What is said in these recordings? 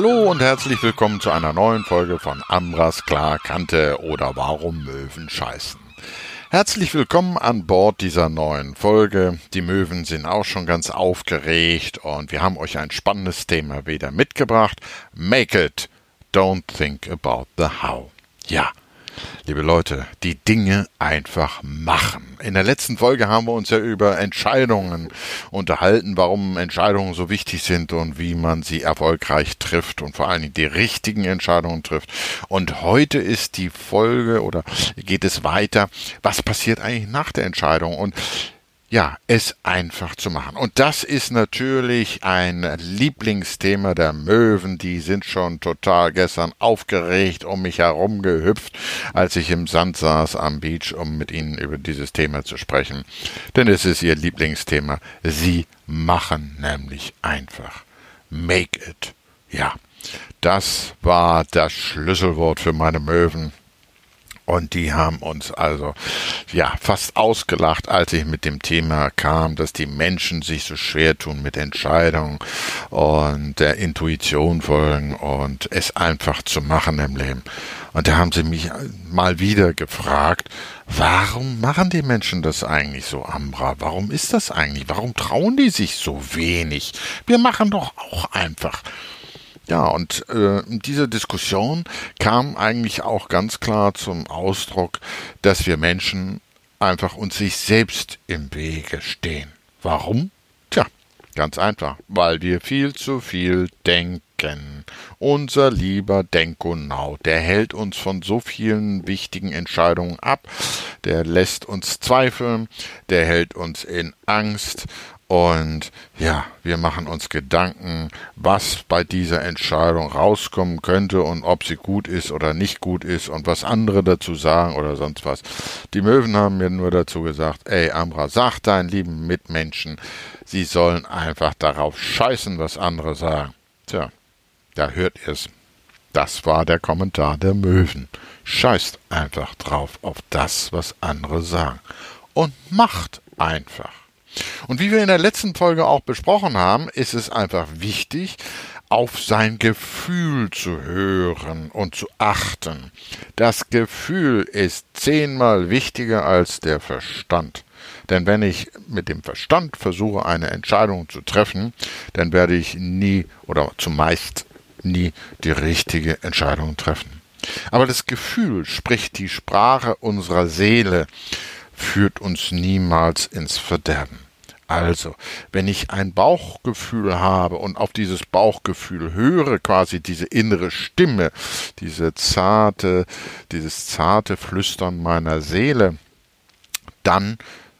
Hallo und herzlich willkommen zu einer neuen Folge von Ambras klar Kante oder Warum Möwen scheißen. Herzlich willkommen an Bord dieser neuen Folge. Die Möwen sind auch schon ganz aufgeregt und wir haben euch ein spannendes Thema wieder mitgebracht. Make it. Don't think about the how. Ja, liebe Leute, die Dinge einfach machen. In der letzten Folge haben wir uns ja über Entscheidungen unterhalten, warum Entscheidungen so wichtig sind und wie man sie erfolgreich trifft und vor allen Dingen die richtigen Entscheidungen trifft. Und heute ist die Folge oder geht es weiter, was passiert eigentlich nach der Entscheidung? Und ja, es einfach zu machen. Und das ist natürlich ein Lieblingsthema der Möwen. Die sind schon total gestern aufgeregt um mich herum gehüpft, als ich im Sand saß am Beach, um mit ihnen über dieses Thema zu sprechen. Denn es ist ihr Lieblingsthema. Sie machen nämlich einfach. Make it. Ja, das war das Schlüsselwort für meine Möwen. Und die haben uns also ja fast ausgelacht, als ich mit dem Thema kam, dass die Menschen sich so schwer tun mit Entscheidungen und der Intuition folgen und es einfach zu machen im Leben. Und da haben sie mich mal wieder gefragt, warum machen die Menschen das eigentlich so, Ambra? Warum ist das eigentlich? Warum trauen die sich so wenig? Wir machen doch auch einfach. Ja, und äh, diese Diskussion kam eigentlich auch ganz klar zum Ausdruck, dass wir Menschen einfach uns sich selbst im Wege stehen. Warum? Tja, ganz einfach, weil wir viel zu viel denken. Unser lieber Denkunau, der hält uns von so vielen wichtigen Entscheidungen ab, der lässt uns zweifeln, der hält uns in Angst und ja, wir machen uns Gedanken, was bei dieser Entscheidung rauskommen könnte und ob sie gut ist oder nicht gut ist und was andere dazu sagen oder sonst was. Die Möwen haben mir nur dazu gesagt, ey Amra, sag deinen lieben Mitmenschen, sie sollen einfach darauf scheißen, was andere sagen. Tja, da hört ihr's. Das war der Kommentar der Möwen. Scheißt einfach drauf auf das, was andere sagen. Und macht einfach. Und wie wir in der letzten Folge auch besprochen haben, ist es einfach wichtig, auf sein Gefühl zu hören und zu achten. Das Gefühl ist zehnmal wichtiger als der Verstand. Denn wenn ich mit dem Verstand versuche, eine Entscheidung zu treffen, dann werde ich nie oder zumeist nie die richtige Entscheidung treffen. Aber das Gefühl spricht die Sprache unserer Seele, führt uns niemals ins Verderben. Also, wenn ich ein Bauchgefühl habe und auf dieses Bauchgefühl höre, quasi diese innere Stimme, diese zarte, dieses zarte Flüstern meiner Seele, dann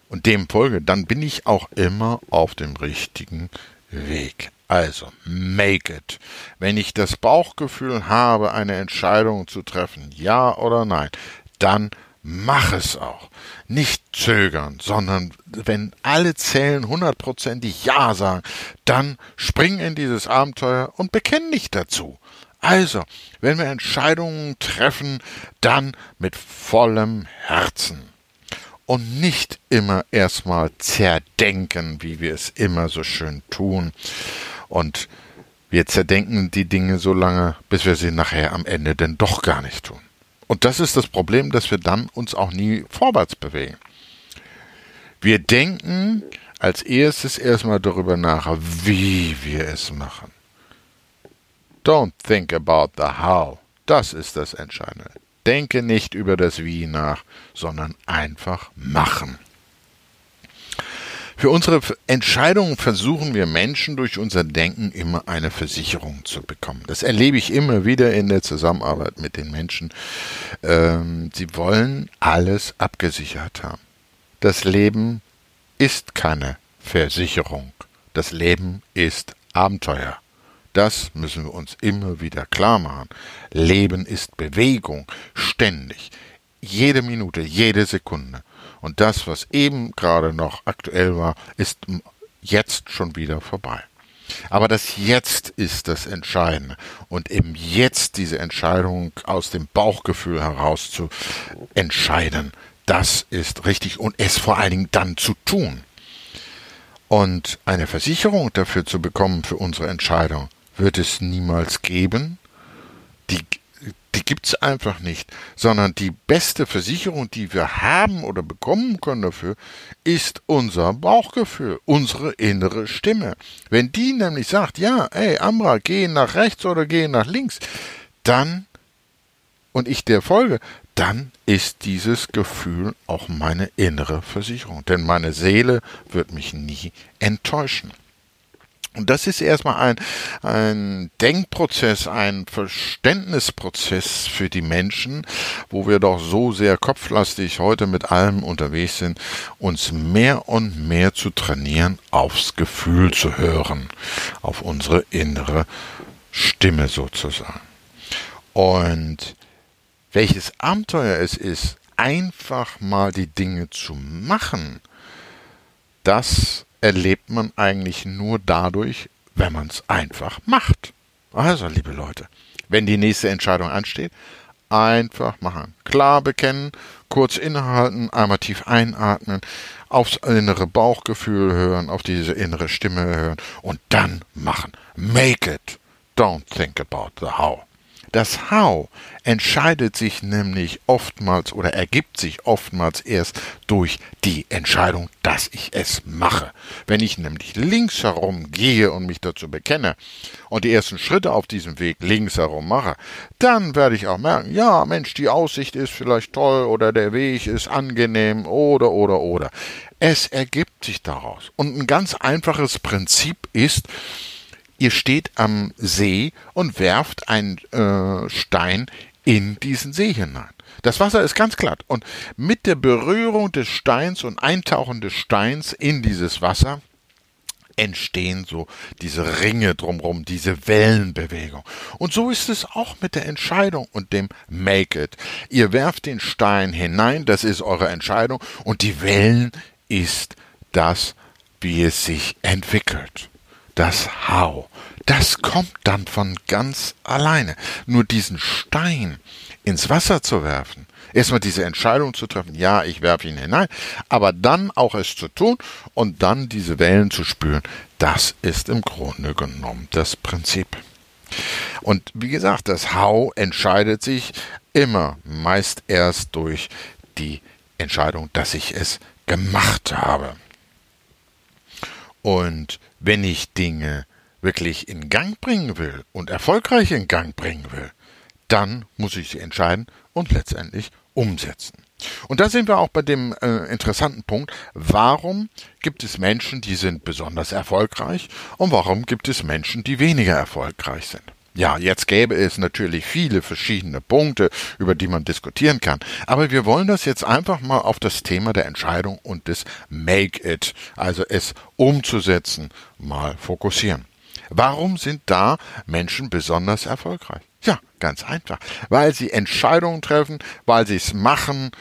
und dem folge, dann bin ich auch immer auf dem richtigen Weg. Also, make it. Wenn ich das Bauchgefühl habe, eine Entscheidung zu treffen, ja oder nein, dann mach es auch. Nicht zögern, sondern wenn alle Zellen hundertprozentig Ja sagen, dann spring in dieses Abenteuer und bekenn dich dazu. Also, wenn wir Entscheidungen treffen, dann mit vollem Herzen. Und nicht immer erstmal zerdenken, wie wir es immer so schön tun. Und wir zerdenken die Dinge so lange, bis wir sie nachher am Ende denn doch gar nicht tun. Und das ist das Problem, dass wir dann uns auch nie vorwärts bewegen. Wir denken als erstes erstmal darüber nach, wie wir es machen. Don't think about the how. Das ist das Entscheidende. Denke nicht über das Wie nach, sondern einfach machen. Für unsere Entscheidungen versuchen wir Menschen durch unser Denken immer eine Versicherung zu bekommen. Das erlebe ich immer wieder in der Zusammenarbeit mit den Menschen. Ähm, sie wollen alles abgesichert haben. Das Leben ist keine Versicherung. Das Leben ist Abenteuer. Das müssen wir uns immer wieder klar machen. Leben ist Bewegung, ständig, jede Minute, jede Sekunde. Und das, was eben gerade noch aktuell war, ist jetzt schon wieder vorbei. Aber das Jetzt ist das Entscheidende. Und eben Jetzt diese Entscheidung aus dem Bauchgefühl heraus zu entscheiden, das ist richtig und es vor allen Dingen dann zu tun. Und eine Versicherung dafür zu bekommen für unsere Entscheidung, wird es niemals geben. Die, die gibt's einfach nicht, sondern die beste Versicherung, die wir haben oder bekommen können dafür, ist unser Bauchgefühl, unsere innere Stimme. Wenn die nämlich sagt, ja, ey, Amra, geh nach rechts oder geh nach links, dann und ich der folge, dann ist dieses Gefühl auch meine innere Versicherung. Denn meine Seele wird mich nie enttäuschen. Und das ist erstmal ein, ein Denkprozess, ein Verständnisprozess für die Menschen, wo wir doch so sehr kopflastig heute mit allem unterwegs sind, uns mehr und mehr zu trainieren, aufs Gefühl zu hören, auf unsere innere Stimme sozusagen. Und welches Abenteuer es ist, einfach mal die Dinge zu machen, das erlebt man eigentlich nur dadurch, wenn man es einfach macht. Also, liebe Leute, wenn die nächste Entscheidung ansteht, einfach machen. Klar bekennen, kurz innehalten, einmal tief einatmen, aufs innere Bauchgefühl hören, auf diese innere Stimme hören und dann machen. Make it. Don't think about the how. Das How entscheidet sich nämlich oftmals oder ergibt sich oftmals erst durch die Entscheidung, dass ich es mache. Wenn ich nämlich links herum gehe und mich dazu bekenne und die ersten Schritte auf diesem Weg links herum mache, dann werde ich auch merken, ja, Mensch, die Aussicht ist vielleicht toll oder der Weg ist angenehm oder oder oder. Es ergibt sich daraus. Und ein ganz einfaches Prinzip ist, ihr steht am See und werft einen äh, Stein in diesen See hinein. Das Wasser ist ganz glatt und mit der Berührung des Steins und Eintauchen des Steins in dieses Wasser entstehen so diese Ringe drumherum, diese Wellenbewegung. Und so ist es auch mit der Entscheidung und dem Make It. Ihr werft den Stein hinein, das ist eure Entscheidung, und die Wellen ist das, wie es sich entwickelt das How. Das kommt dann von ganz alleine. Nur diesen Stein ins Wasser zu werfen, erstmal diese Entscheidung zu treffen, ja, ich werfe ihn hinein, aber dann auch es zu tun und dann diese Wellen zu spüren, das ist im Grunde genommen das Prinzip. Und wie gesagt, das How entscheidet sich immer meist erst durch die Entscheidung, dass ich es gemacht habe. Und wenn ich Dinge wirklich in Gang bringen will und erfolgreich in Gang bringen will, dann muss ich sie entscheiden und letztendlich umsetzen. Und da sind wir auch bei dem äh, interessanten Punkt, warum gibt es Menschen, die sind besonders erfolgreich und warum gibt es Menschen, die weniger erfolgreich sind. Ja, jetzt gäbe es natürlich viele verschiedene Punkte, über die man diskutieren kann, aber wir wollen das jetzt einfach mal auf das Thema der Entscheidung und des Make It, also es umzusetzen, mal fokussieren. Warum sind da Menschen besonders erfolgreich? Ja, ganz einfach, weil sie Entscheidungen treffen, weil sie es machen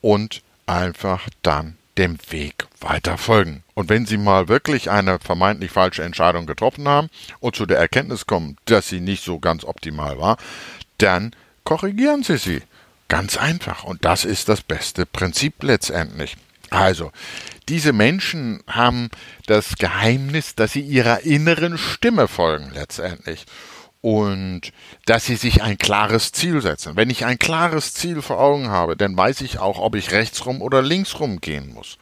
und einfach dann dem Weg weiter folgen. Und wenn Sie mal wirklich eine vermeintlich falsche Entscheidung getroffen haben und zu der Erkenntnis kommen, dass sie nicht so ganz optimal war, dann korrigieren Sie sie. Ganz einfach. Und das ist das beste Prinzip letztendlich. Also, diese Menschen haben das Geheimnis, dass sie ihrer inneren Stimme folgen letztendlich und dass sie sich ein klares Ziel setzen. Wenn ich ein klares Ziel vor Augen habe, dann weiß ich auch, ob ich rechtsrum oder linksrum gehen muss.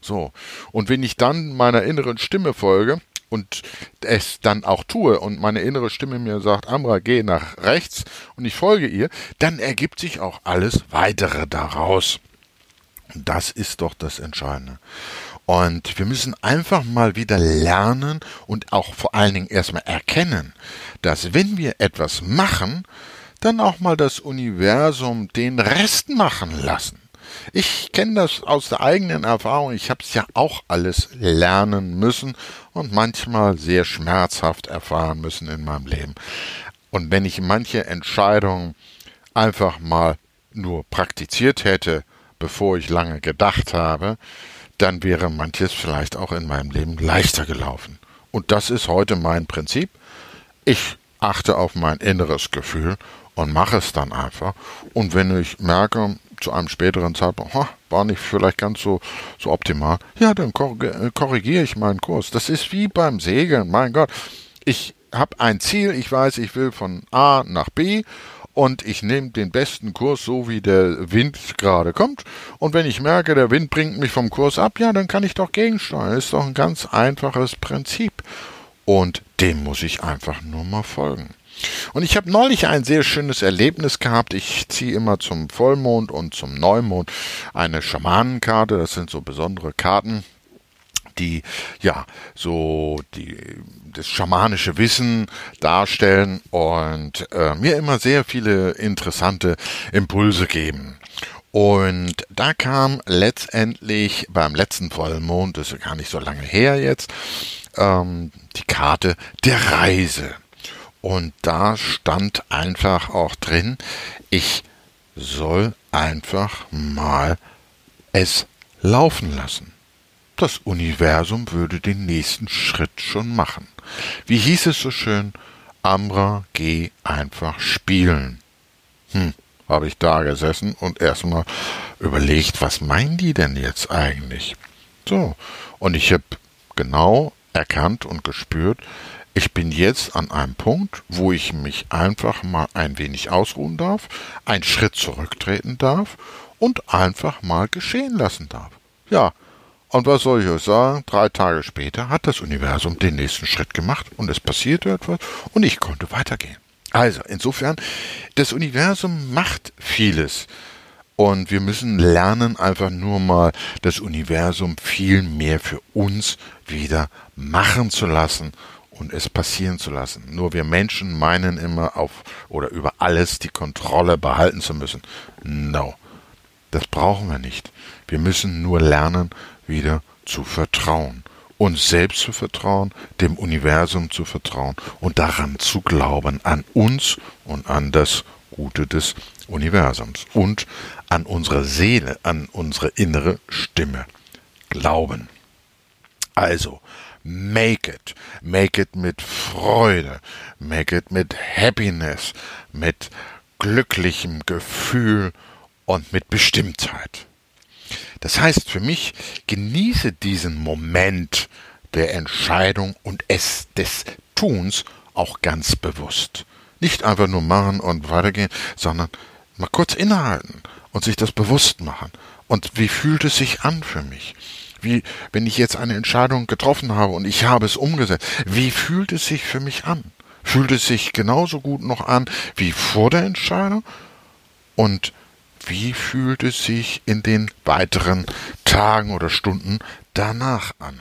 So. Und wenn ich dann meiner inneren Stimme folge und es dann auch tue und meine innere Stimme mir sagt, Amra, geh nach rechts und ich folge ihr, dann ergibt sich auch alles weitere daraus. Und das ist doch das Entscheidende. Und wir müssen einfach mal wieder lernen und auch vor allen Dingen erstmal erkennen, dass wenn wir etwas machen, dann auch mal das Universum den Rest machen lassen. Ich kenne das aus der eigenen Erfahrung. Ich habe es ja auch alles lernen müssen und manchmal sehr schmerzhaft erfahren müssen in meinem Leben. Und wenn ich manche Entscheidungen einfach mal nur praktiziert hätte, bevor ich lange gedacht habe, dann wäre manches vielleicht auch in meinem Leben leichter gelaufen. Und das ist heute mein Prinzip. Ich achte auf mein inneres Gefühl und mache es dann einfach. Und wenn ich merke, zu einem späteren Zeitpunkt, war nicht vielleicht ganz so, so optimal, ja, dann korrigiere ich meinen Kurs. Das ist wie beim Segeln, mein Gott. Ich habe ein Ziel, ich weiß, ich will von A nach B und ich nehme den besten Kurs, so wie der Wind gerade kommt. Und wenn ich merke, der Wind bringt mich vom Kurs ab, ja, dann kann ich doch gegensteuern. Ist doch ein ganz einfaches Prinzip. Und dem muss ich einfach nur mal folgen. Und ich habe neulich ein sehr schönes Erlebnis gehabt. Ich ziehe immer zum Vollmond und zum Neumond eine Schamanenkarte. Das sind so besondere Karten, die ja so die das schamanische Wissen darstellen und äh, mir immer sehr viele interessante Impulse geben. Und da kam letztendlich beim letzten Vollmond, das ist gar nicht so lange her jetzt, ähm, die Karte der Reise. Und da stand einfach auch drin, ich soll einfach mal es laufen lassen. Das Universum würde den nächsten Schritt schon machen. Wie hieß es so schön? Ambra, geh einfach spielen. Hm, habe ich da gesessen und erstmal überlegt, was meinen die denn jetzt eigentlich? So, und ich habe genau erkannt und gespürt, ich bin jetzt an einem Punkt, wo ich mich einfach mal ein wenig ausruhen darf, einen Schritt zurücktreten darf und einfach mal geschehen lassen darf. Ja, und was soll ich euch sagen? Drei Tage später hat das Universum den nächsten Schritt gemacht und es passierte etwas und ich konnte weitergehen. Also, insofern, das Universum macht vieles. Und wir müssen lernen, einfach nur mal das Universum viel mehr für uns wieder machen zu lassen und es passieren zu lassen. Nur wir Menschen meinen immer auf oder über alles die Kontrolle behalten zu müssen. No. Das brauchen wir nicht. Wir müssen nur lernen, wieder zu vertrauen. Uns selbst zu vertrauen, dem Universum zu vertrauen und daran zu glauben, an uns und an das Gute des Universums und an unsere Seele, an unsere innere Stimme. Glauben. Also, make it. Make it mit Freude. Make it mit Happiness, mit glücklichem Gefühl und mit Bestimmtheit. Das heißt für mich, genieße diesen Moment der Entscheidung und es des Tuns auch ganz bewusst. Nicht einfach nur machen und weitergehen, sondern mal kurz innehalten und sich das bewusst machen. Und wie fühlt es sich an für mich? Wie, wenn ich jetzt eine Entscheidung getroffen habe und ich habe es umgesetzt, wie fühlt es sich für mich an? Fühlt es sich genauso gut noch an wie vor der Entscheidung? Und wie fühlt es sich in den weiteren Tagen oder Stunden danach an?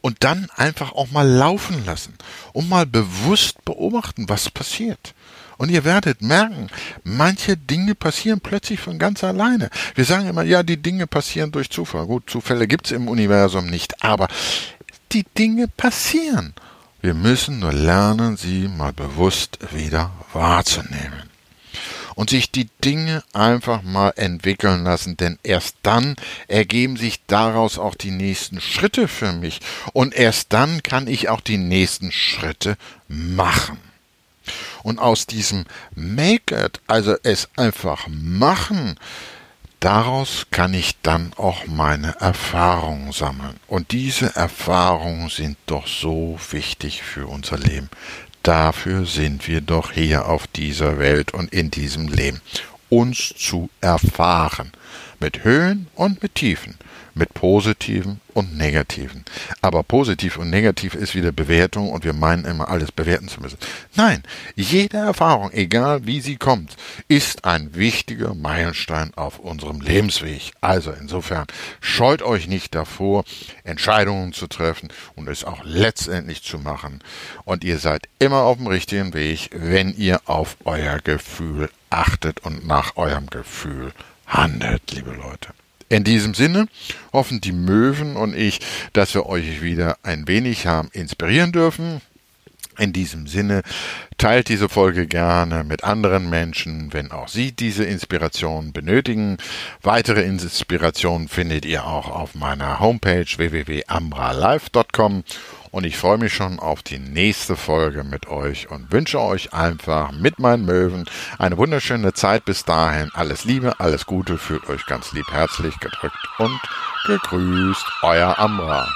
Und dann einfach auch mal laufen lassen und mal bewusst beobachten, was passiert. Und ihr werdet merken, manche Dinge passieren plötzlich von ganz alleine. Wir sagen immer, ja, die Dinge passieren durch Zufall. Gut, Zufälle gibt's im Universum nicht, aber die Dinge passieren. Wir müssen nur lernen, sie mal bewusst wieder wahrzunehmen und sich die Dinge einfach mal entwickeln lassen, denn erst dann ergeben sich daraus auch die nächsten Schritte für mich und erst dann kann ich auch die nächsten Schritte machen. Und aus diesem Make it, also es einfach machen, daraus kann ich dann auch meine Erfahrungen sammeln. Und diese Erfahrungen sind doch so wichtig für unser Leben. Dafür sind wir doch hier auf dieser Welt und in diesem Leben, uns zu erfahren, mit Höhen und mit Tiefen, mit positiven und negativen. Aber positiv und negativ ist wieder Bewertung und wir meinen immer alles bewerten zu müssen. Nein, jede Erfahrung, egal wie sie kommt, ist ein wichtiger Meilenstein auf unserem Lebensweg. Also insofern scheut euch nicht davor, Entscheidungen zu treffen und es auch letztendlich zu machen. Und ihr seid immer auf dem richtigen Weg, wenn ihr auf euer Gefühl achtet und nach eurem Gefühl handelt, liebe Leute. In diesem Sinne hoffen die Möwen und ich, dass wir euch wieder ein wenig haben inspirieren dürfen. In diesem Sinne teilt diese Folge gerne mit anderen Menschen, wenn auch Sie diese Inspiration benötigen. Weitere Inspirationen findet ihr auch auf meiner Homepage www.ambralife.com und ich freue mich schon auf die nächste Folge mit euch und wünsche euch einfach mit meinen Möwen eine wunderschöne Zeit bis dahin. Alles Liebe, alles Gute, fühlt euch ganz lieb herzlich gedrückt und gegrüßt. Euer Amra.